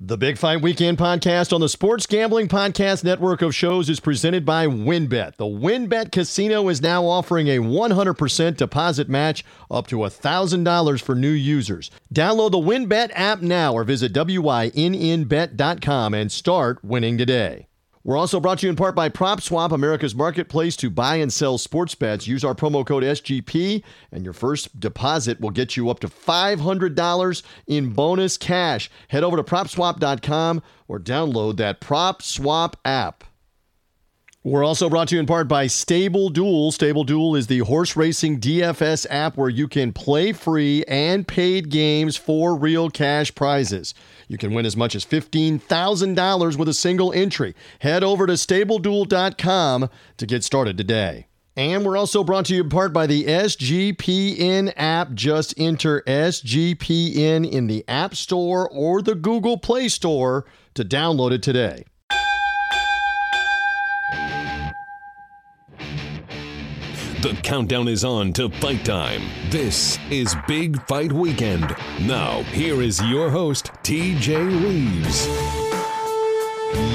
The Big Fight Weekend podcast on the Sports Gambling Podcast Network of shows is presented by WynnBET. The WynnBET Casino is now offering a 100% deposit match up to $1,000 for new users. Download the WynnBET app now or visit WYNNBet.com and start winning today. We're also brought to you in part by PropSwap, America's marketplace to buy and sell sports bets. Use our promo code SGP, and your first deposit will get you up to $500 in bonus cash. Head over to PropSwap.com or download that PropSwap app. We're also brought to you in part by Stable Duel. Stable Duel is the horse racing DFS app where you can play free and paid games for real cash prizes. You can win as much as $15,000 with a single entry. Head over to stableduel.com to get started today. And we're also brought to you in part by the SGPN app. Just enter SGPN in the App Store or the Google Play Store to download it today. The countdown is on to fight time. This is Big Fight Weekend. Now, here is your host, TJ Reeves.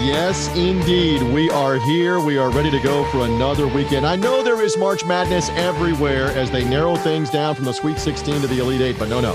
Yes, indeed. We are here. We are ready to go for another weekend. I know there is March Madness everywhere as they narrow things down from the Sweet 16 to the Elite Eight, but no, no.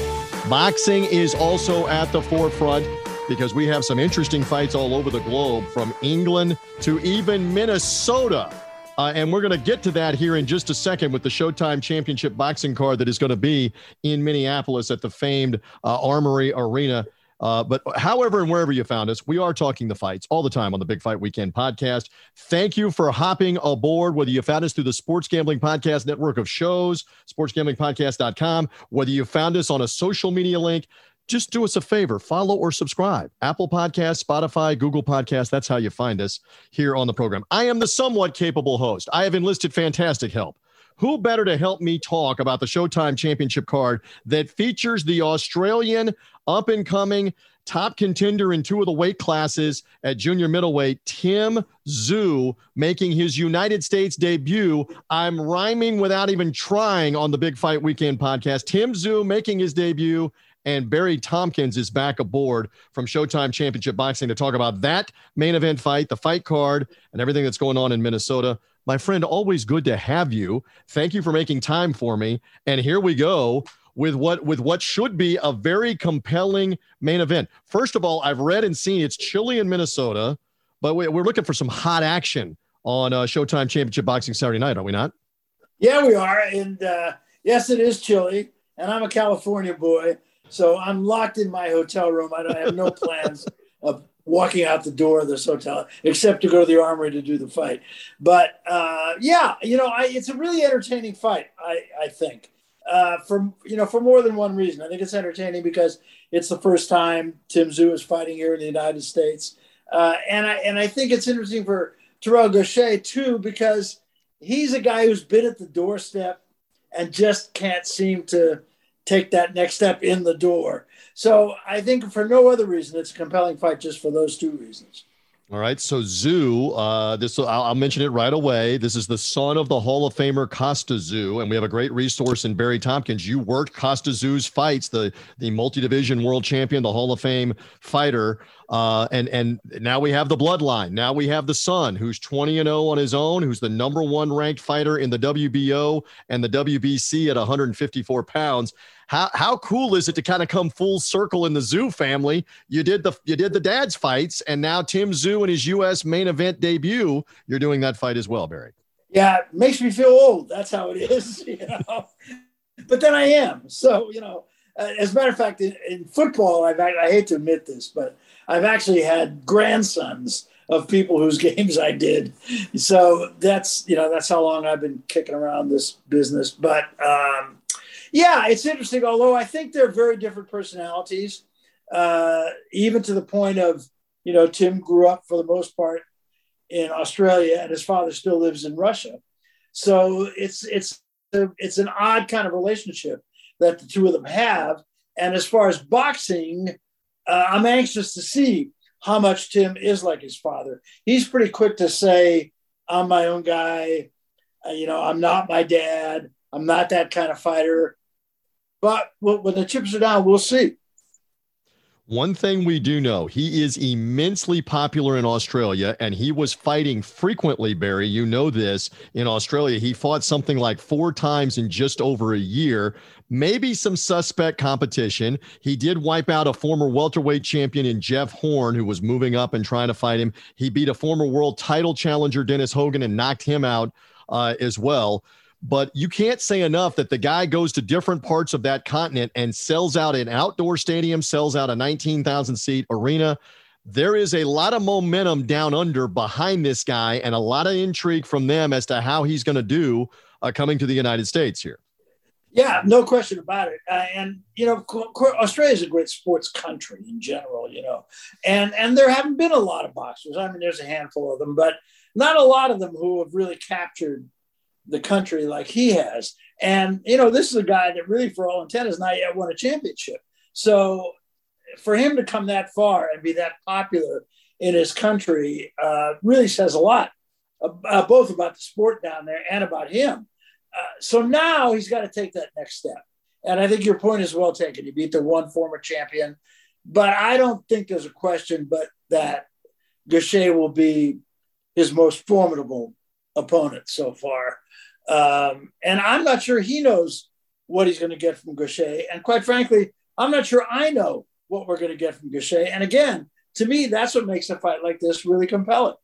Boxing is also at the forefront because we have some interesting fights all over the globe from England to even Minnesota. Uh, and we're going to get to that here in just a second with the Showtime Championship boxing card that is going to be in Minneapolis at the famed uh, Armory Arena. Uh, but however and wherever you found us, we are talking the fights all the time on the Big Fight Weekend podcast. Thank you for hopping aboard, whether you found us through the Sports Gambling Podcast network of shows, sportsgamblingpodcast.com, whether you found us on a social media link just do us a favor follow or subscribe. Apple podcast spotify google podcast that's how you find us here on the program. I am the somewhat capable host. I have enlisted fantastic help. Who better to help me talk about the showtime championship card that features the australian up and coming top contender in two of the weight classes at junior middleweight tim Tszyu making his united states debut. I'm rhyming without even trying on the big fight weekend podcast. Tim Tszyu making his debut and Barry Tompkins is back aboard from Showtime Championship Boxing to talk about that main event fight, the fight card, and everything that's going on in Minnesota. My friend, always good to have you. Thank you for making time for me. And here we go with what with what should be a very compelling main event. First of all, I've read and seen it's chilly in Minnesota, but we're looking for some hot action on uh, Showtime Championship Boxing Saturday night, are we not? Yeah, we are. And uh, yes, it is chilly. And I'm a California boy. So I'm locked in my hotel room. I don't I have no plans of walking out the door of this hotel except to go to the armory to do the fight. But uh, yeah, you know, I, it's a really entertaining fight. I, I think uh, for you know for more than one reason. I think it's entertaining because it's the first time Tim Tszyu is fighting here in the United States, uh, and I and I think it's interesting for Terrell Gausha too because he's a guy who's been at the doorstep and just can't seem to take that next step in the door. So I think for no other reason, it's a compelling fight just for those two reasons. All right, so Tszyu, uh, this I'll, I'll, mention it right away. This is the son of the Hall of Famer Kostya Tszyu, and we have a great resource in Barry Tompkins. You worked Kostya Tszyu's fights, the the multi division world champion, the Hall of Fame fighter, uh, and and now we have the bloodline. Now we have the son, who's twenty and zero oh on his own, who's the number one ranked fighter in the WBO and the WBC at 154 pounds how how cool is it to kind of come full circle in the Tszyu family? You did the you did the dad's fights, and now Tim Tszyu in his U.S. main event debut, you're doing that fight as well, Barry. Yeah, it makes me feel old. That's how it is, you know. but then I am. So you know, uh, as a matter of fact, in, in football, I've I hate to admit this, but I've actually had grandsons of people whose games I did. So that's you know that's how long I've been kicking around this business. But um, yeah, it's interesting. Although I think they're very different personalities, uh, even to the point of you know Tim grew up for the most part in Australia, and his father still lives in Russia. So it's it's it's an odd kind of relationship that the two of them have. And as far as boxing, uh, I'm anxious to see how much Tim is like his father. He's pretty quick to say, "I'm my own guy." Uh, you know, I'm not my dad. I'm not that kind of fighter. But when the chips are down, we'll see. One thing we do know, he is immensely popular in Australia and he was fighting frequently, Barry. You know this in Australia. He fought something like four times in just over a year. Maybe some suspect competition. He did wipe out a former welterweight champion in Jeff Horn, who was moving up and trying to fight him. He beat a former world title challenger, Dennis Hogan, and knocked him out uh, as well. But you can't say enough that the guy goes to different parts of that continent and sells out an outdoor stadium, sells out a 19,000 seat arena. There is a lot of momentum down under behind this guy and a lot of intrigue from them as to how he's going to do uh, coming to the United States here. Yeah, no question about it. Uh, and you know, Australia is a great sports country in general. You know, and and there haven't been a lot of boxers. I mean, there's a handful of them, but not a lot of them who have really captured the country like he has. And, you know, this is a guy that really, for all intent, has not yet won a championship. So for him to come that far and be that popular in his country uh, really says a lot, uh, both about the sport down there and about him. Uh, so now he's got to take that next step. And I think your point is well taken. He beat the one former champion, but I don't think there's a question but that Gausha will be his most formidable opponent so far. Um, and I'm not sure he knows what he's going to get from Gausha. And quite frankly, I'm not sure I know what we're going to get from Gausha. And again, to me, that's what makes a fight like this really compelling.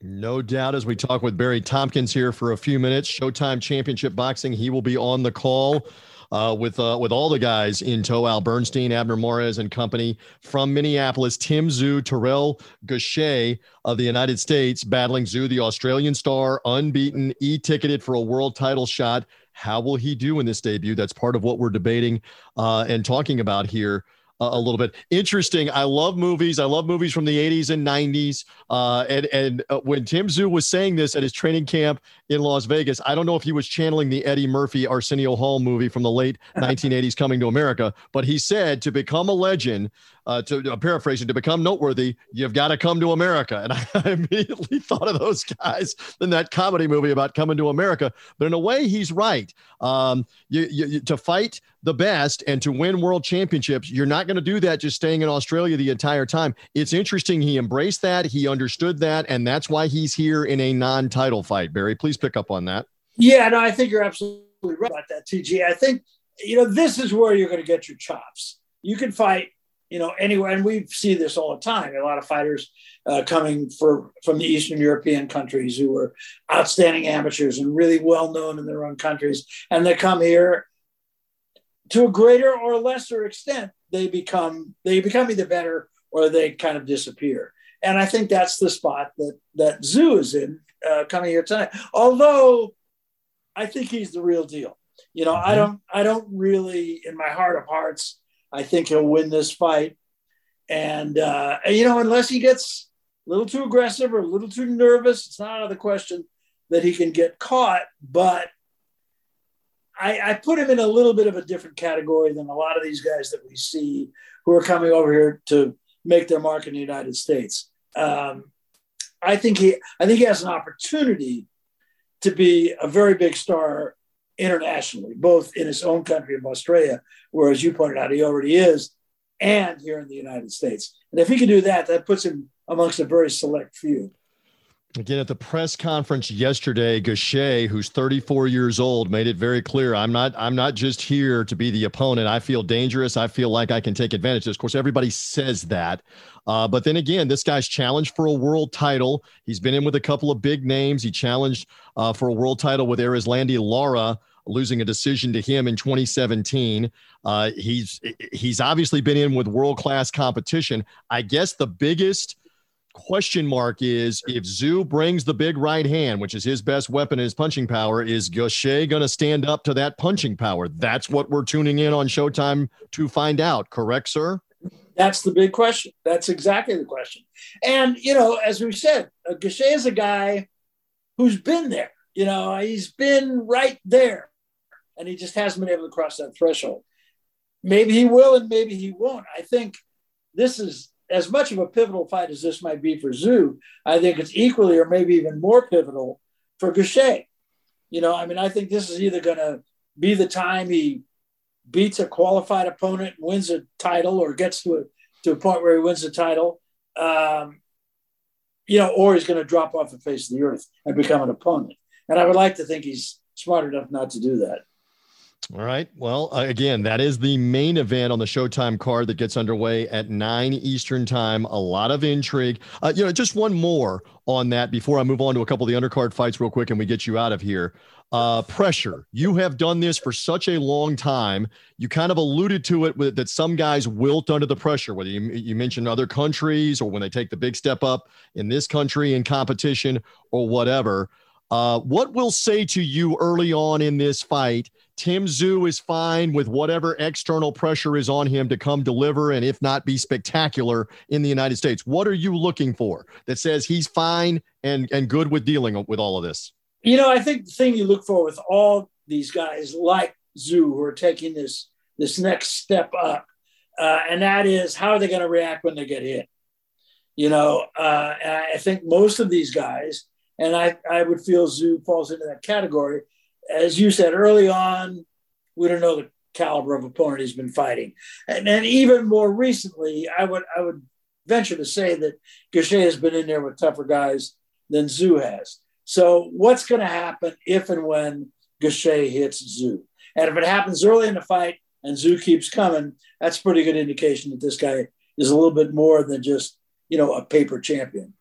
No doubt. As we talk with Barry Tompkins here for a few minutes, Showtime Championship Boxing, he will be on the call uh, with uh, with all the guys in tow, Al Bernstein, Abner Mares, and company from Minneapolis. Tim Tszyu, Terrell Gausha of the United States, battling Tszyu, the Australian star, unbeaten, e-ticketed for a world title shot. How will he do in this debut? That's part of what we're debating uh, and talking about here a little bit. Interesting. I love movies. I love movies from the 80s and 90s. Uh, and and uh, when Tim Tszyu was saying this at his training camp in Las Vegas, I don't know if he was channeling the Eddie Murphy Arsenio Hall movie from the late 1980s Coming to America, but he said to become a legend, uh, to uh, paraphrasing, to become noteworthy, you've got to come to America. And I, I immediately thought of those guys in that comedy movie about coming to America. But in a way, he's right. Um, you, you, to fight the best and to win world championships, you're not going to do that just staying in Australia the entire time. It's interesting. He embraced that, he understood that, and that's why he's here in a non title fight. Barry, please pick up on that. Yeah, no, I think you're absolutely right about that, TJ. I think, you know, this is where you're going to get your chops. You can fight you know, anywhere, and we see this all the time. A lot of fighters uh, coming for from the Eastern European countries who are outstanding amateurs and really well known in their own countries, and they come here to a greater or lesser extent. They become they become either better or they kind of disappear. And I think that's the spot that that Tszyu is in uh, coming here tonight. Although I think he's the real deal. You know, mm-hmm. I don't I don't really, in my heart of hearts I think he'll win this fight. And, uh, you know, unless he gets a little too aggressive or a little too nervous, it's not out of the question that he can get caught. But I, I put him in a little bit of a different category than a lot of these guys that we see who are coming over here to make their mark in the United States. Um, I think he, I think he has an opportunity to be a very big star internationally, both in his own country of Australia, where, as you pointed out, he already is, and here in the United States. And if he can do that, that puts him amongst a very select few. Again, at the press conference yesterday, Gausha, who's 34 years old, made it very clear: I'm not, I'm not just here to be the opponent. I feel dangerous. I feel like I can take advantage. Of course, everybody says that, uh, but then again, this guy's challenged for a world title. He's been in with a couple of big names. He challenged uh, for a world title with Erislandy Lara losing a decision to him in 2017. Uh, he's he's obviously been in with world class competition. I guess the biggest question mark is if Tszyu brings the big right hand, which is his best weapon, his punching power, is Gausha going to stand up to that punching power? That's what we're tuning in on Showtime to find out. Correct, sir? That's the big question. That's exactly the question. And, you know, as we said, uh, Gausha is a guy who's been there. You know, he's been right there and he just hasn't been able to cross that threshold. Maybe he will and maybe he won't. I think this is as much of a pivotal fight as this might be for Tszyu. I think it's equally or maybe even more pivotal for Gausha. You know, I mean, I think this is either going to be the time he beats a qualified opponent wins a title or gets to a to a point where he wins the title, um, you know, or he's going to drop off the face of the earth and become an opponent. And I would like to think he's smart enough not to do that. All right. Well, uh, again, that is the main event on the Showtime card that gets underway at 9 Eastern Time. A lot of intrigue. Uh, you know, just one more on that before I move on to a couple of the undercard fights, real quick, and we get you out of here. Uh, pressure. You have done this for such a long time. You kind of alluded to it with, that some guys wilt under the pressure, whether you, you mentioned other countries or when they take the big step up in this country in competition or whatever. Uh, what will say to you early on in this fight? Tim Tszyu is fine with whatever external pressure is on him to come deliver and, if not, be spectacular in the United States. What are you looking for that says he's fine and, and good with dealing with all of this? You know, I think the thing you look for with all these guys like Tszyu who are taking this this next step up, uh, and that is how are they going to react when they get hit? You know, uh, I think most of these guys and I, I would feel Tszyu falls into that category. As you said early on, we don't know the caliber of opponent he's been fighting. And even more recently, I would I would venture to say that Gausha has been in there with tougher guys than Tszyu has. So what's going to happen if and when Gausha hits Tszyu? And if it happens early in the fight and Tszyu keeps coming, that's pretty good indication that this guy is a little bit more than just, you know, a paper champion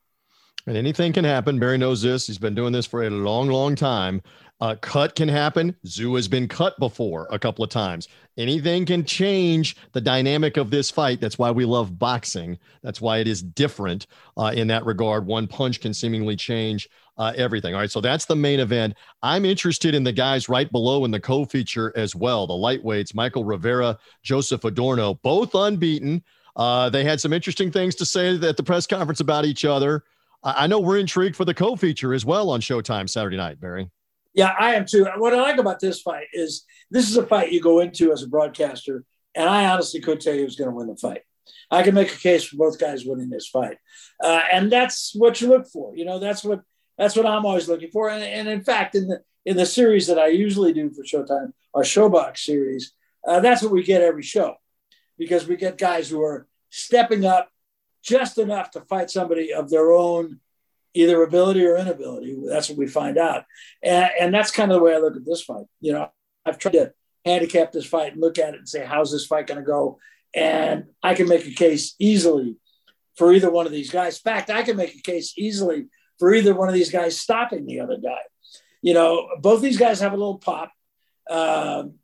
and anything can happen. Barry knows this. He's been doing this for a long, long time. Uh, cut can happen. Tszyu has been cut before a couple of times. Anything can change the dynamic of this fight. That's why we love boxing. That's why it is different uh, in that regard. One punch can seemingly change uh, everything. All right, so that's the main event. I'm interested in the guys right below in the co-feature as well. The lightweights, Michael Rivera, Joseph Adorno, both unbeaten. Uh, they had some interesting things to say at the press conference about each other. I know we're intrigued for the co-feature as well on Showtime Saturday night, Barry. Yeah, I am too. What I like about this fight is this is a fight you go into as a broadcaster, and I honestly could tell you who's going to win the fight. I can make a case for both guys winning this fight, uh, and that's what you look for. You know, that's what that's what I'm always looking for. And, and in fact, in the in the series that I usually do for Showtime, our ShoBox series, uh, that's what we get every show, because we get guys who are stepping up just enough to fight somebody of their own either ability or inability. That's what we find out. And, and that's kind of the way I look at this fight. You know, I've tried to handicap this fight and look at it and say, how's this fight going to go? And I can make a case easily for either one of these guys. In fact, I can make a case easily for either one of these guys stopping the other guy. You know, both these guys have a little pop. Um,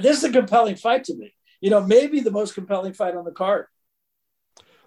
this is a compelling fight to me. You know, maybe the most compelling fight on the card.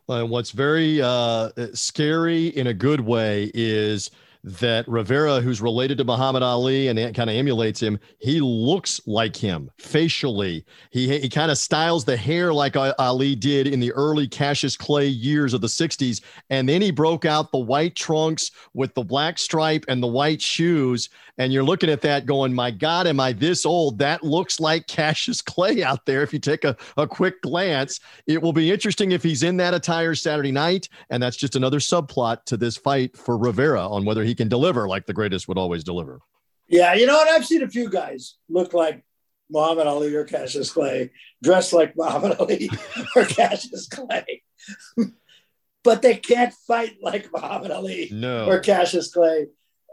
And what's very uh, scary in a good way is that Rivera, who's related to Muhammad Ali and kind of emulates him, he looks like him facially. He, he kind of styles the hair like Ali did in the early Cassius Clay years of the 60s. And then he broke out the white trunks with the black stripe and the white shoes. And you're looking at that going, my God, am I this old? That looks like Cassius Clay out there. If you take a, a quick glance, it will be interesting if he's in that attire Saturday night. And that's just another subplot to this fight for Rivera on whether he can deliver like the greatest would always deliver. Yeah, you know what? I've seen a few guys look like Muhammad Ali or Cassius Clay, dressed like Muhammad Ali or Cassius Clay. but they can't fight like Muhammad Ali no. or Cassius Clay.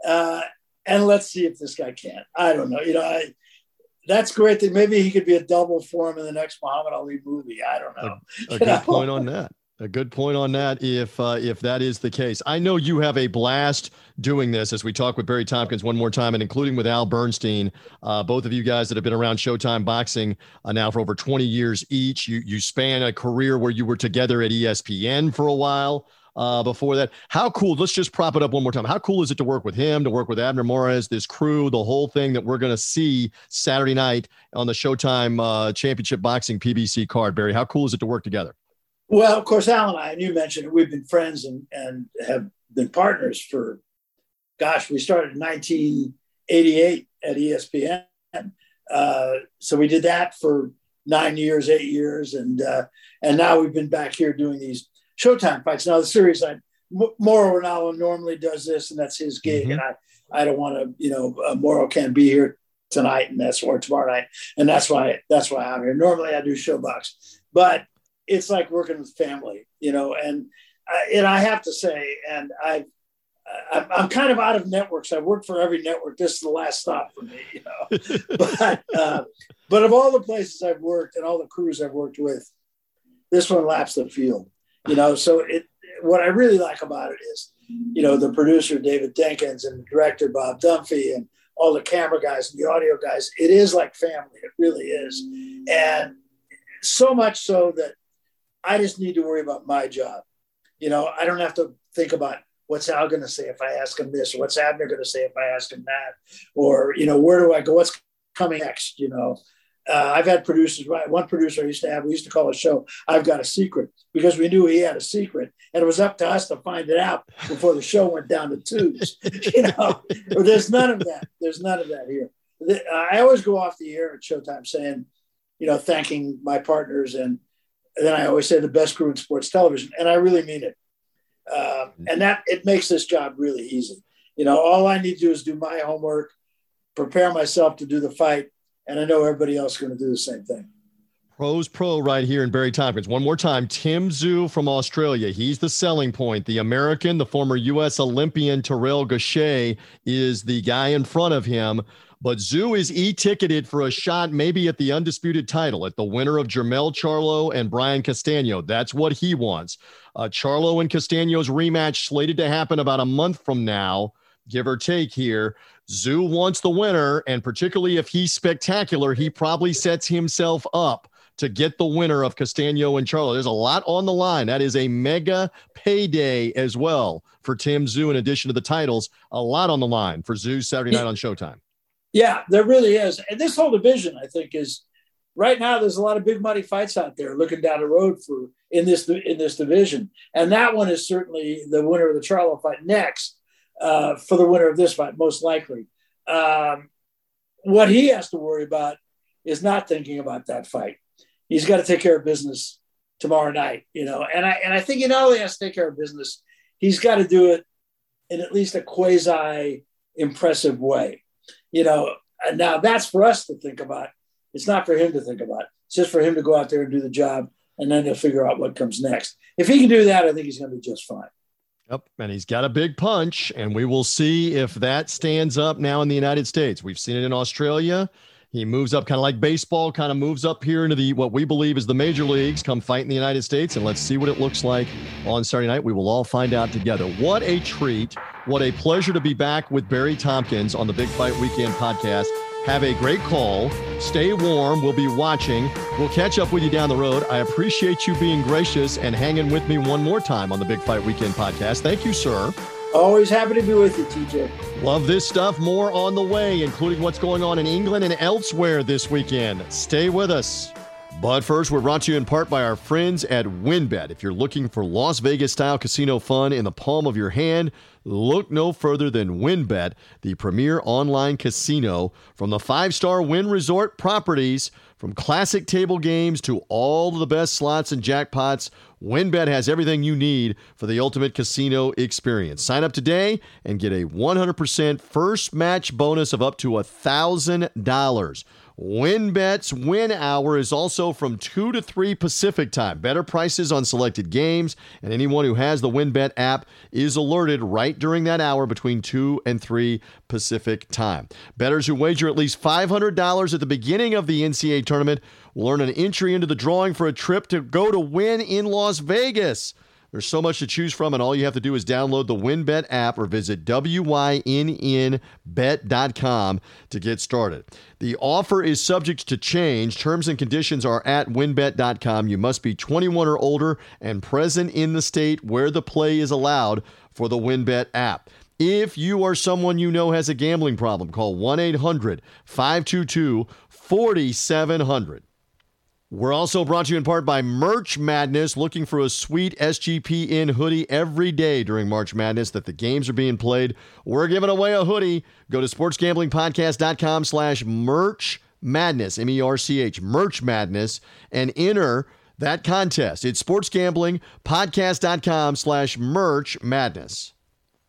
Uh, and let's see if this guy can. I don't know. You know, I, that's great that maybe he could be a double for him in the next Muhammad Ali movie. I don't know. A, a good know? point on that. A good point on that. If uh, if that is the case, I know you have a blast doing this as we talk with Barry Tompkins one more time, and including with Al Bernstein, uh, both of you guys that have been around Showtime boxing uh, now for over 20 years each. You you span a career where you were together at ESPN for a while. Uh, before that, how cool? Let's just prop it up one more time. How cool is it to work with him, to work with Abner Mares, this crew, the whole thing that we're going to see Saturday night on the Showtime uh, Championship Boxing PBC card? Barry, how cool is it to work together? Well, of course, Al and I, and you mentioned it, we've been friends and, and have been partners for, gosh, we started in 1988 at ESPN. Uh, so we did that for nine years, eight years, and uh, and now we've been back here doing these Showtime fights. Now the series, I Mauro Ranallo normally does this, and that's his gig, mm-hmm. and I I don't want to, you know, uh, Mauro can't be here tonight, and that's or tomorrow night, and that's why that's why I'm here. Normally I do ShoBox, but it's like working with family, you know. And and I have to say, and I I'm kind of out of networks. I've worked for every network. This is the last stop for me, you know. but uh, but of all the places I've worked and all the crews I've worked with, this one laps the field, you know. So it what I really like about it is, you know, the producer David Dinkins and the director Bob Dunphy and all the camera guys and the audio guys. It is like family. It really is, and so much so that I just need to worry about my job. You know, I don't have to think about what's Al going to say if I ask him this, or what's Abner going to say if I ask him that, or you know, where do I go? What's coming next? You know, uh, I've had producers. One producer I used to have, we used to call a show "I've Got a Secret" because we knew he had a secret, and it was up to us to find it out before the show went down to twos. you know, there's none of that. There's none of that here. I always go off the air at Showtime saying, you know, thanking my partners, and then I always say the best crew in sports television, and I really mean it. Um, and that it makes this job really easy. You know, all I need to do is do my homework, prepare myself to do the fight, and I know everybody else is going to do the same thing. Pros Pro right here in Barry Tompkins. One more time, Tim Tszyu from Australia. He's the selling point. The American, the former U.S. Olympian Terrell Gausha is the guy in front of him. But Tszyu is e-ticketed for a shot maybe at the undisputed title, at the winner of Jermell Charlo and Brian Castano. That's what he wants. Uh, Charlo and Castano's rematch slated to happen about a month from now, give or take here. Tszyu wants the winner, and particularly if he's spectacular, he probably sets himself up to get the winner of Castano and Charlo. There's a lot on the line. That is a mega payday as well for Tim Tszyu, in addition to the titles. A lot on the line for Tszyu Saturday night on Showtime. Yeah, there really is. And this whole division, I think, is right now there's a lot of big money fights out there looking down the road for in this in this division, and that one is certainly the winner of the Charlo fight next uh, for the winner of this fight, most likely. Um, what he has to worry about is not thinking about that fight. He's got to take care of business tomorrow night, you know. And I and I think he not only has to take care of business, he's got to do it in at least a quasi impressive way, you know. And now that's for us to think about it's not for him to think about. It's just for him to go out there and do the job, and then he'll figure out what comes next. If he can do that, I think he's going to be just fine. Yep. And he's got a big punch, and we will see if that stands up now in the United States. We've seen it in Australia. He moves up kind of like baseball, kind of moves up here into the what we believe is the major leagues, come fight in the United States, and let's see what it looks like on Saturday night. We will all find out together. What a treat. What a pleasure to be back with Barry Tompkins on the Big Fight Weekend podcast. Have a great call. Stay warm. We'll be watching. We'll catch up with you down the road. I appreciate you being gracious and hanging with me one more time on the Big Fight Weekend podcast. Thank you, sir. Always happy to be with you, TJ. Love this stuff. More on the way, including what's going on in England and elsewhere this weekend. Stay with us. But first, we're brought to you in part by our friends at WynnBET. If you're looking for Las Vegas style casino fun in the palm of your hand, look no further than WynnBET, the premier online casino. From the five star Wynn Resort properties, from classic table games to all the best slots and jackpots, WynnBET has everything you need for the ultimate casino experience. Sign up today and get a 100% first match bonus of up to $1,000. WynnBET's Win Hour is also from 2 to 3 Pacific time. Better prices on selected games, and anyone who has the WynnBET app is alerted right during that hour between 2 and 3 Pacific time. Bettors who wager at least $500 at the beginning of the NCAA tournament will earn an entry into the drawing for a trip to go to Wynn in Las Vegas. There's so much to choose from, and all you have to do is download the WynnBET app or visit WYNNBet.com to get started. The offer is subject to change. Terms and conditions are at wynnbet.com. You must be 21 or older and present in the state where the play is allowed for the WynnBET app. If you or someone you know has a gambling problem, call 1 800 522 4700. We're also brought to you in part by Merch Madness, looking for a sweet SGPN hoodie every day during March Madness that the games are being played. We're giving away a hoodie. Go to sportsgamblingpodcast.com slash merch madness, M-E-R-C-H, merch madness, and enter that contest. It's sportsgamblingpodcast.com slash merch madness.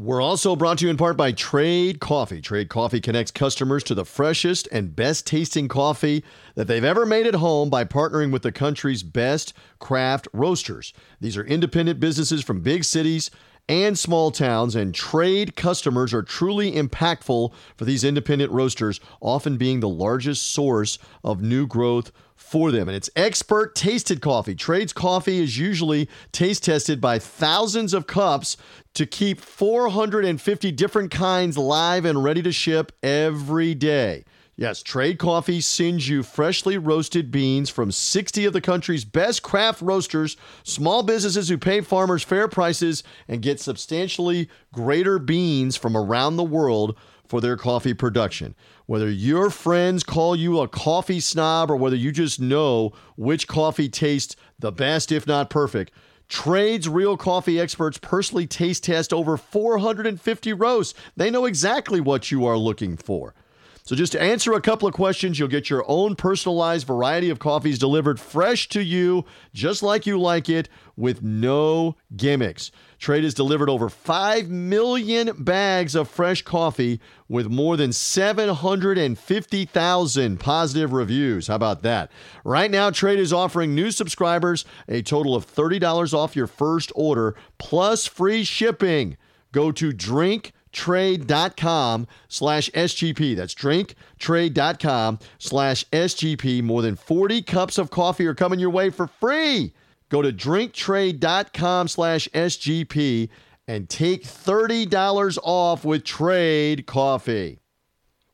We're also brought to you in part by Trade Coffee. Trade Coffee connects customers to the freshest and best tasting coffee that they've ever made at home by partnering with the country's best craft roasters. These are independent businesses from big cities and small towns, and trade customers are truly impactful for these independent roasters, often being the largest source of new growth for them. And it's expert tasted coffee. Trades coffee is usually taste tested by thousands of cups to keep 450 different kinds live and ready to ship every day. Yes, Trade Coffee sends you freshly roasted beans from 60 of the country's best craft roasters, small businesses who pay farmers fair prices and get substantially greater beans from around the world for their coffee production. Whether your friends call you a coffee snob or whether you just know which coffee tastes the best, if not perfect, Trade's real coffee experts personally taste test over 450 roasts. They know exactly what you are looking for. So, just to answer a couple of questions, you'll get your own personalized variety of coffees delivered fresh to you, just like you like it, with no gimmicks. Trade has delivered over 5 million bags of fresh coffee with more than 750,000 positive reviews. How about that? Right now, Trade is offering new subscribers a total of $30 off your first order plus free shipping. Go to drink drinktrade.com slash SGP. That's drinktrade.com slash SGP. More than 40 cups of coffee are coming your way for free. Go to drinktrade.com slash SGP and take $30 off with Trade Coffee.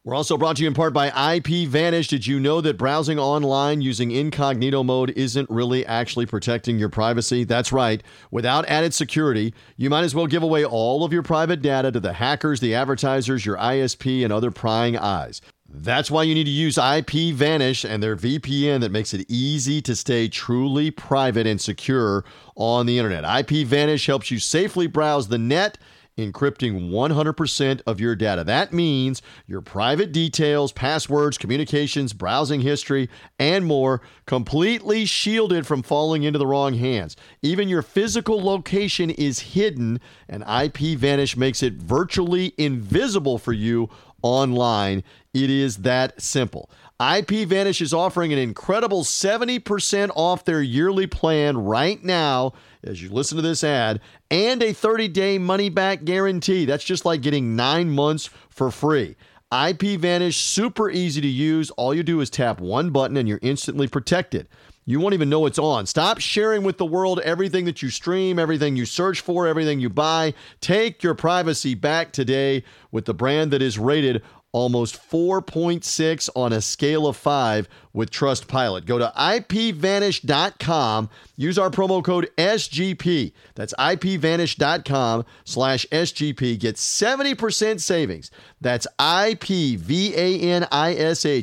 We're also brought to you in part by IP Vanish. Did you know that browsing online using incognito mode isn't really actually protecting your privacy? That's right. Without added security, you might as well give away all of your private data to the hackers, the advertisers, your ISP, and other prying eyes. That's why you need to use IP Vanish and their VPN that makes it easy to stay truly private and secure on the internet. IP Vanish helps you safely browse the net encrypting 100% of your data. That means your private details, passwords, communications, browsing history, and more completely shielded from falling into the wrong hands. Even your physical location is hidden, and IP Vanish makes it virtually invisible for you online. It is that simple. IP Vanish is offering an incredible 70% off their yearly plan right now as you listen to this ad and a 30 day money back guarantee. That's just like getting nine months for free. IP Vanish, super easy to use. All you do is tap one button and you're instantly protected. You won't even know it's on. Stop sharing with the world everything that you stream, everything you search for, everything you buy. Take your privacy back today with the brand that is rated almost 4.6 on a scale of 5 with Trustpilot. Go to ipvanish.com. Use our promo code SGP. That's ipvanish.com slash SGP. Get 70% savings. That's I-P-V-A-N-I-S-H,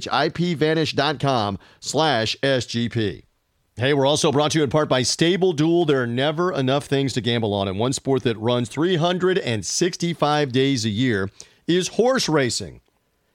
ipvanish.com slash SGP. Hey, we're also brought to you in part by Stable Duel. There are never enough things to gamble on in one sport that runs 365 days a year is horse racing.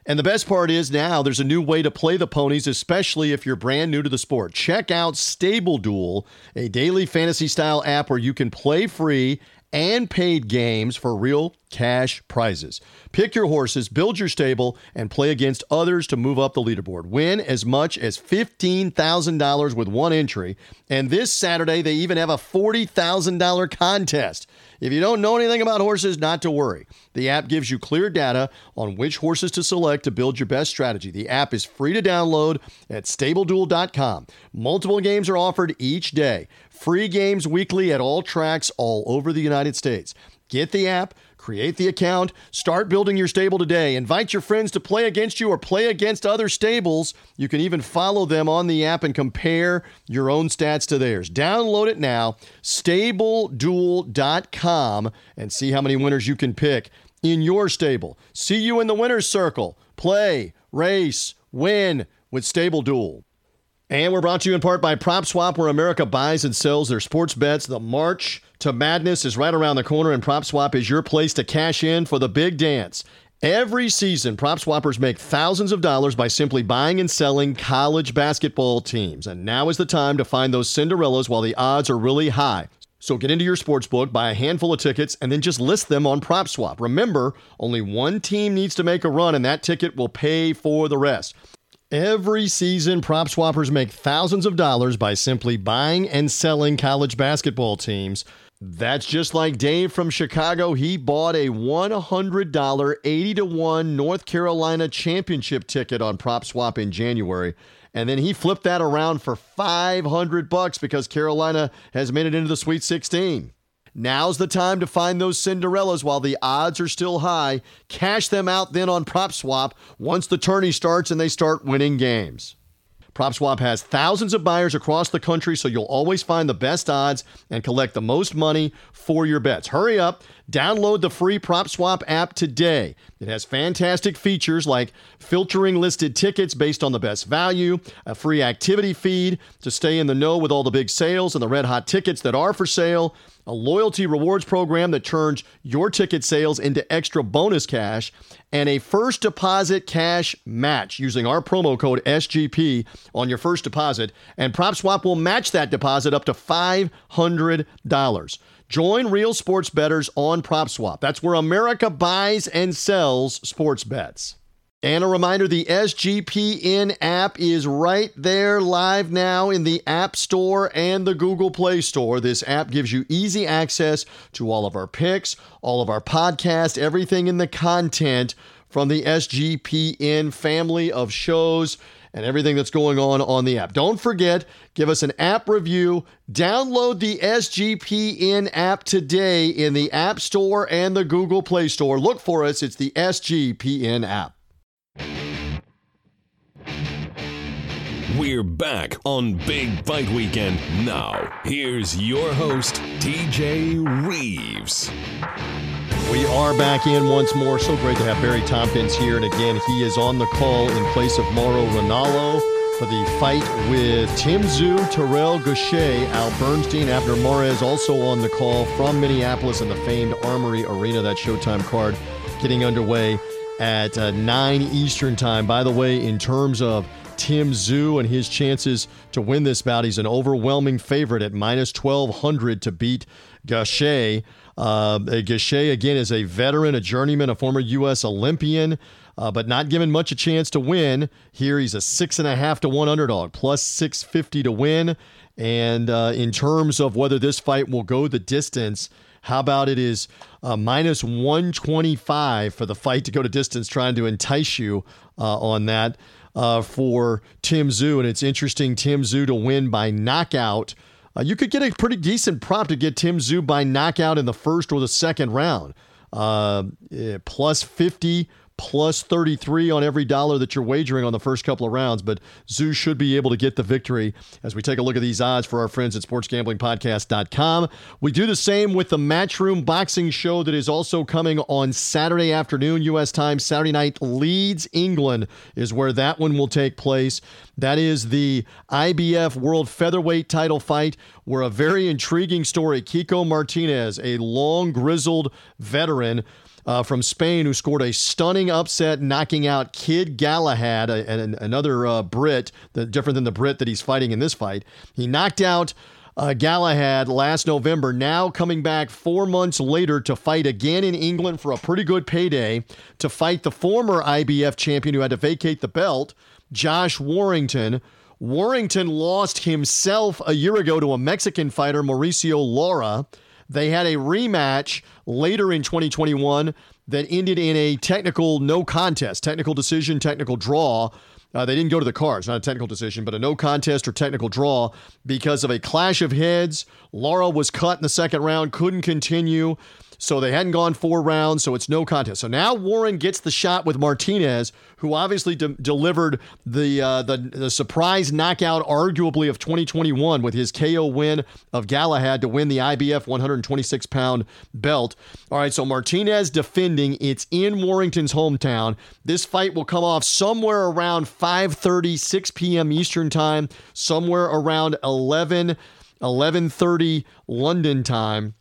And the best part is now there's a new way to play the ponies, especially if you're brand new to the sport. Check out Stable Duel, a daily fantasy style app where you can play free and paid games for real cash prizes. Pick your horses, build your stable, and play against others to move up the leaderboard. Win as much as $15,000 with one entry. And this Saturday, they even have a $40,000 contest. If you don't know anything about horses, not to worry. The app gives you clear data on which horses to select to build your best strategy. The app is free to download at stableduel.com. Multiple games are offered each day. Free games weekly at all tracks all over the United States. Get the app Create the account, start building your stable today. Invite your friends to play against you or play against other stables. You can even follow them on the app and compare your own stats to theirs. Download it now, stableduel.com, and see how many winners you can pick in your stable. See you in the winner's circle. Play, race, win with Stable Duel. And we're brought to you in part by PropSwap, where America buys and sells their sports bets. The March to Madness is right around the corner, and PropSwap is your place to cash in for the big dance. Every season, prop swappers make thousands of dollars by simply buying and selling college basketball teams. And now is the time to find those Cinderellas while the odds are really high. So get into your sports book, buy a handful of tickets, and then just list them on PropSwap. Remember, only one team needs to make a run, and that ticket will pay for the rest. Every season, prop swappers make thousands of dollars by simply buying and selling college basketball teams. That's just like Dave from Chicago. He bought a $100 80 to 1 North Carolina championship ticket on Prop Swap in January. And then he flipped that around for 500 bucks because Carolina has made it into the Sweet 16. Now's the time to find those Cinderellas while the odds are still high. Cash them out then on PropSwap once the tourney starts and they start winning games. PropSwap has thousands of buyers across the country, so you'll always find the best odds and collect the most money for your bets. Hurry up, download the free PropSwap app today. It has fantastic features like filtering listed tickets based on the best value, a free activity feed to stay in the know with all the big sales and the red hot tickets that are for sale a loyalty rewards program that turns your ticket sales into extra bonus cash, and a first deposit cash match using our promo code SGP on your first deposit. And PropSwap will match that deposit up to $500. Join real sports bettors on PropSwap. That's where America buys and sells sports bets. And a reminder the SGPN app is right there live now in the App Store and the Google Play Store. This app gives you easy access to all of our picks, all of our podcasts, everything in the content from the SGPN family of shows and everything that's going on on the app. Don't forget, give us an app review. Download the SGPN app today in the App Store and the Google Play Store. Look for us, it's the SGPN app. We're back on Big Fight Weekend. Now, here's your host, TJ Reeves. We are back in once more. So great to have Barry Tompkins here. And again, he is on the call in place of Mauro Ranallo for the fight with Tim Tszyu, Terrell Gausha, Al Bernstein, Abner Mares also on the call from Minneapolis in the famed Armory Arena. That Showtime card getting underway at uh, 9 Eastern Time. By the way, in terms of Tim Tszyu and his chances to win this bout. He's an overwhelming favorite at minus 1200 to beat Gausha. Uh, Gausha, again, is a veteran, a journeyman, a former U.S. Olympian, uh, but not given much a chance to win. Here, he's a six and a half to one underdog, plus 650 to win. And uh, in terms of whether this fight will go the distance, how about it is uh, minus 125 for the fight to go to distance, trying to entice you uh, on that uh, for Tim Tszyu. And it's interesting, Tim Tszyu to win by knockout. Uh, you could get a pretty decent prop to get Tim Tszyu by knockout in the first or the second round. Uh, eh, plus 50 plus 33 on every dollar that you're wagering on the first couple of rounds. But Tszyu should be able to get the victory as we take a look at these odds for our friends at sportsgamblingpodcast.com. We do the same with the Matchroom Boxing Show that is also coming on Saturday afternoon, U.S. time. Saturday night, Leeds, England is where that one will take place. That is the IBF World Featherweight title fight, where a very intriguing story. Kiko Martinez, a long, grizzled veteran, uh, from Spain who scored a stunning upset, knocking out Kid Galahad, a, a, another uh, Brit, the, different than the Brit that he's fighting in this fight. He knocked out uh, Galahad last November, now coming back four months later to fight again in England for a pretty good payday to fight the former IBF champion who had to vacate the belt, Josh Warrington. Warrington lost himself a year ago to a Mexican fighter, Mauricio Lara. They had a rematch later in 2021 that ended in a technical no contest, technical decision, technical draw. Uh, they didn't go to the cards, not a technical decision, but a no contest or technical draw because of a clash of heads. Lara was cut in the second round, couldn't continue. So they hadn't gone four rounds, so it's no contest. So now Warren gets the shot with Martinez, who obviously de- delivered the, uh, the the surprise knockout, arguably of 2021, with his KO win of Galahad to win the IBF 126 pound belt. All right, so Martinez defending. It's in Warrington's hometown. This fight will come off somewhere around 5:30, 6 p.m. Eastern time, somewhere around 11. 11:30 London time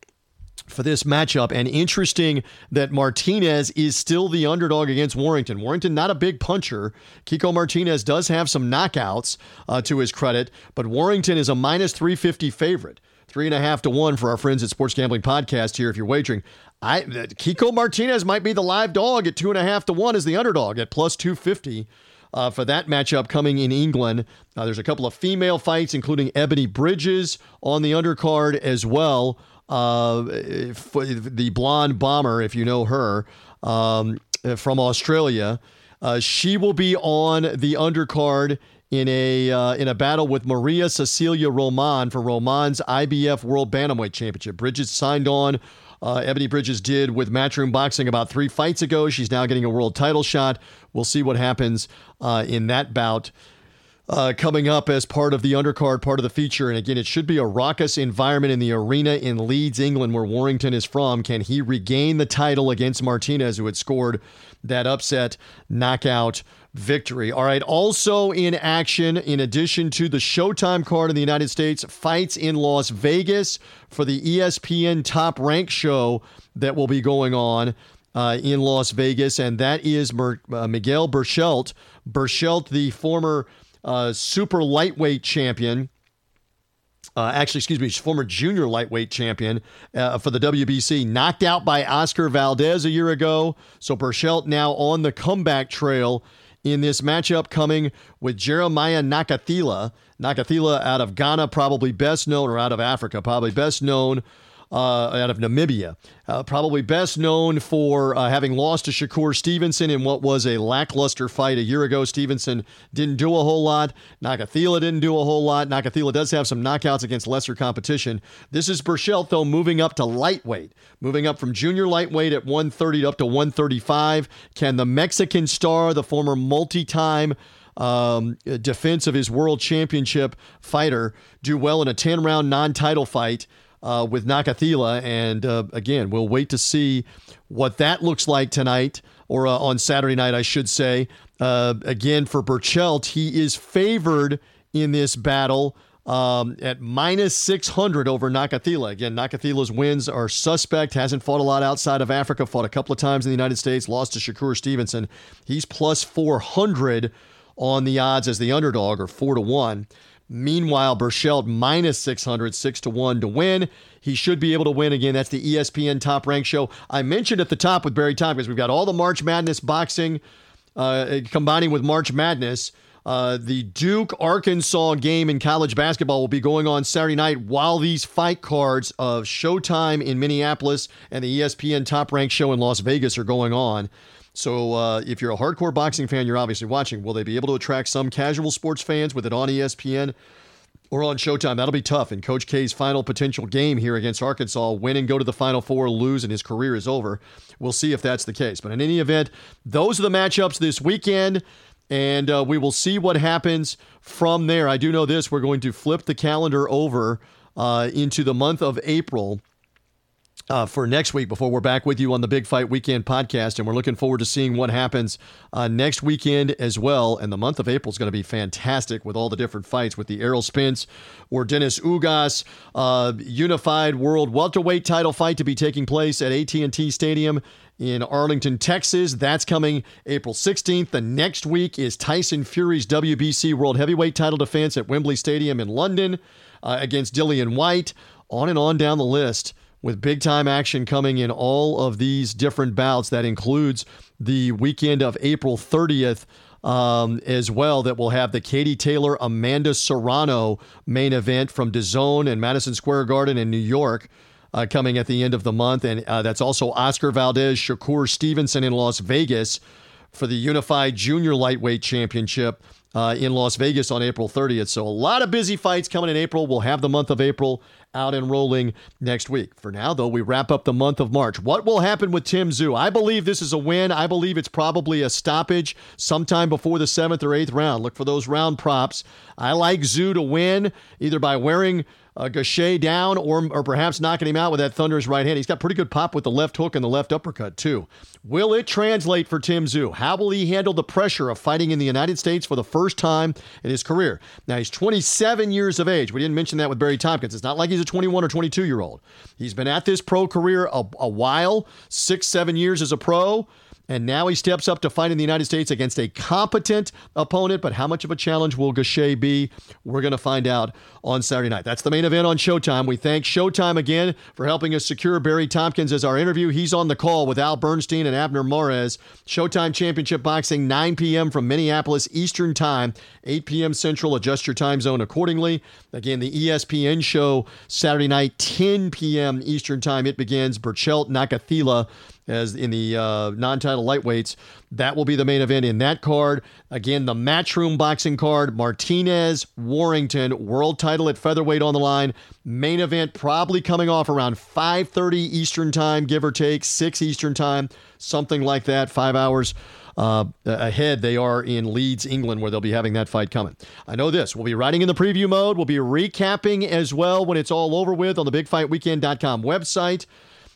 for this matchup. And interesting that Martinez is still the underdog against Warrington. Warrington, not a big puncher. Kiko Martinez does have some knockouts uh, to his credit, but Warrington is a minus 350 favorite. three and a half to one for our friends at Sports Gambling Podcast here. If you're wagering, I Kiko Martinez might be the live dog at two and a half to one as the underdog at plus two fifty. Uh, for that matchup coming in England. Uh, there's a couple of female fights, including Ebanie Bridges on the undercard as well. Uh, the blonde bomber, if you know her, um, from Australia. Uh, she will be on the undercard in a uh, in a battle with Maria Cecilia Roman for Roman's IBF World Bantamweight Championship. Bridges signed on. Uh, Ebanie Bridges did with Matchroom Boxing about three fights ago. She's now getting a world title shot. We'll see what happens uh, in that bout. Uh, coming up as part of the undercard, part of the feature. And again, it should be a raucous environment in the arena in Leeds, England, where Warrington is from. Can he regain the title against Martinez, who had scored that upset knockout victory. All right. Also in action, in addition to the Showtime card in the United States, fights in Las Vegas for the ESPN Top Rank show that will be going on uh, in Las Vegas. And that is Mer- uh, Miguel Berchelt. Berchelt, the former uh, super lightweight champion. Uh, actually, excuse me, former junior lightweight champion uh, for the WBC, knocked out by Oscar Valdez a year ago. So Berchelt now on the comeback trail in this matchup coming with Jeremiah Nakathila. Nakathila out of Ghana, probably best known, or out of Africa, probably best known out of Namibia. Uh, probably best known for uh, having lost to Shakur Stevenson in what was a lackluster fight a year ago. Stevenson didn't do a whole lot. Nakathila didn't do a whole lot. Nakathila does have some knockouts against lesser competition. This is Berchelt, though, moving up to lightweight, moving up from junior lightweight at 130 up to 135. Can the Mexican star, the former multi time um, defense of his world championship fighter, do well in a 10 round non title fight? Uh, with Nakathila. And uh, again, we'll wait to see what that looks like tonight or uh, on Saturday night, I should say. Uh, again, for Berchelt, he is favored in this battle. Um, at minus 600 over Nakathila. Again, Nakathila's wins are suspect. Hasn't fought a lot outside of Africa. Fought a couple of times in the United States. Lost to Shakur Stevenson. He's plus 400 on the odds as the underdog, or four to one. Meanwhile, Berchelt minus 600, 6 to 1 to win. He should be able to win again. That's the ESPN Top Rank Show. I mentioned at the top with Barry Tompkins, we've got all the March Madness boxing uh, combining with March Madness. Uh, the Duke Arkansas game in college basketball will be going on Saturday night while these fight cards of Showtime in Minneapolis and the ESPN Top Rank Show in Las Vegas are going on. So uh, if you're a hardcore boxing fan, you're obviously watching. Will they be able to attract some casual sports fans with it on ESPN or on Showtime? That'll be tough. In Coach K's final potential game here against Arkansas, win and go to the Final Four, lose, and his career is over. We'll see if that's the case. But in any event, those are the matchups this weekend. And uh, we will see what happens from there. I do know this we're going to flip the calendar over uh, into the month of April uh, for next week before we're back with you on the Big Fight Weekend podcast. And we're looking forward to seeing what happens uh, next weekend as well. And the month of April is going to be fantastic with all the different fights with the Errol Spence Yordenis Ugas uh, unified world welterweight title fight to be taking place at AT&T Stadium in Arlington, Texas. That's coming April 16th. The next week is Tyson Fury's WBC World Heavyweight title defense at Wembley Stadium in London uh, against Dillian Whyte. On and on down the list with big time action coming in all of these different bouts. That includes the weekend of April 30th. Um, as well, that will have the Katie Taylor Amanda Serrano main event from DAZN and Madison Square Garden in New York. Uh, coming at the end of the month. And uh, that's also Oscar Valdez, Shakur Stevenson in Las Vegas for the Unified Junior Lightweight Championship uh, in Las Vegas on April 30th. So a lot of busy fights coming in April. We'll have the month of April out and rolling next week. For now, though, we wrap up the month of March. What will happen with Tim Tszyu? I believe this is a win. I believe it's probably a stoppage sometime before the seventh or eighth round. Look for those round props. I like Tszyu to win either by wearing uh, Gausha down or, or perhaps knocking him out with that thunderous right hand. He's got pretty good pop with the left hook and the left uppercut, too. Will it translate for Tim Tszyu? How will he handle the pressure of fighting in the United States for the first time in his career? Now, he's 27 years of age. We didn't mention that with Barry Tompkins. It's not like he's a 21 or 22 year old. He's been at this pro career a, a while, six, seven years as a pro. And now he steps up to fight in the United States against a competent opponent. But how much of a challenge will Gausha be? We're going to find out on Saturday night. That's the main event on Showtime. We thank Showtime again for helping us secure Barry Tompkins as our interview. He's on the call with Al Bernstein and Abner Mares. Showtime Championship Boxing, 9 p.m. from Minneapolis Eastern Time, 8 p.m. Central. Adjust your time zone accordingly. Again, the ESPN show Saturday night, 10 p.m. Eastern Time. It begins. Berchelt Nakathila as in the uh, non-title lightweights. That will be the main event in that card. Again, the matchroom boxing card: Martinez Warrington, world title at featherweight on the line. Main event probably coming off around 5:30 Eastern time, give or take, six Eastern time, something like that. Five hours. Uh, ahead. They are in Leeds, England, where they'll be having that fight coming. I know this. We'll be writing in the preview mode. We'll be recapping as well when it's all over with on the BigFightWeekend.com website.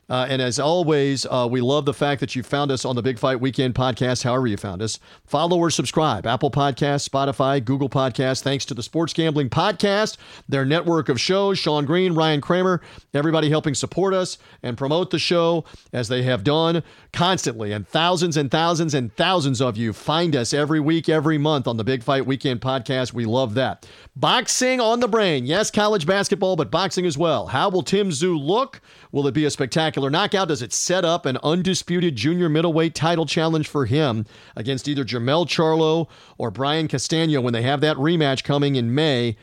Uh, and as always, uh, we love the fact that you found us on the Big Fight Weekend podcast, however you found us. Follow or subscribe Apple Podcasts, Spotify, Google Podcasts. Thanks to the Sports Gambling Podcast, their network of shows, Sean Green, Ryan Kramer, everybody helping support us and promote the show as they have done constantly. And thousands and thousands and thousands of you find us every week, every month on the Big Fight Weekend podcast. We love that. Boxing on the brain. Yes, college basketball, but boxing as well. How will Tim Tszyu look? Will it be a spectacular knockout? Does it set up an undisputed junior middleweight title challenge for him against either Jermell Charlo or Brian Castano when they have that rematch coming in May?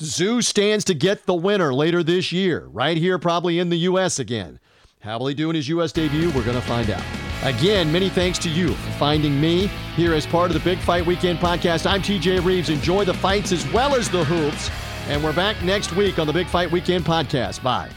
Tszyu stands to get the winner later this year, right here, probably in the U.S. again. How will he do in his U.S. debut? We're going to find out. Again, many thanks to you for finding me here as part of the Big Fight Weekend podcast. I'm TJ Reeves. Enjoy the fights as well as the hoops. And we're back next week on the Big Fight Weekend podcast. Bye.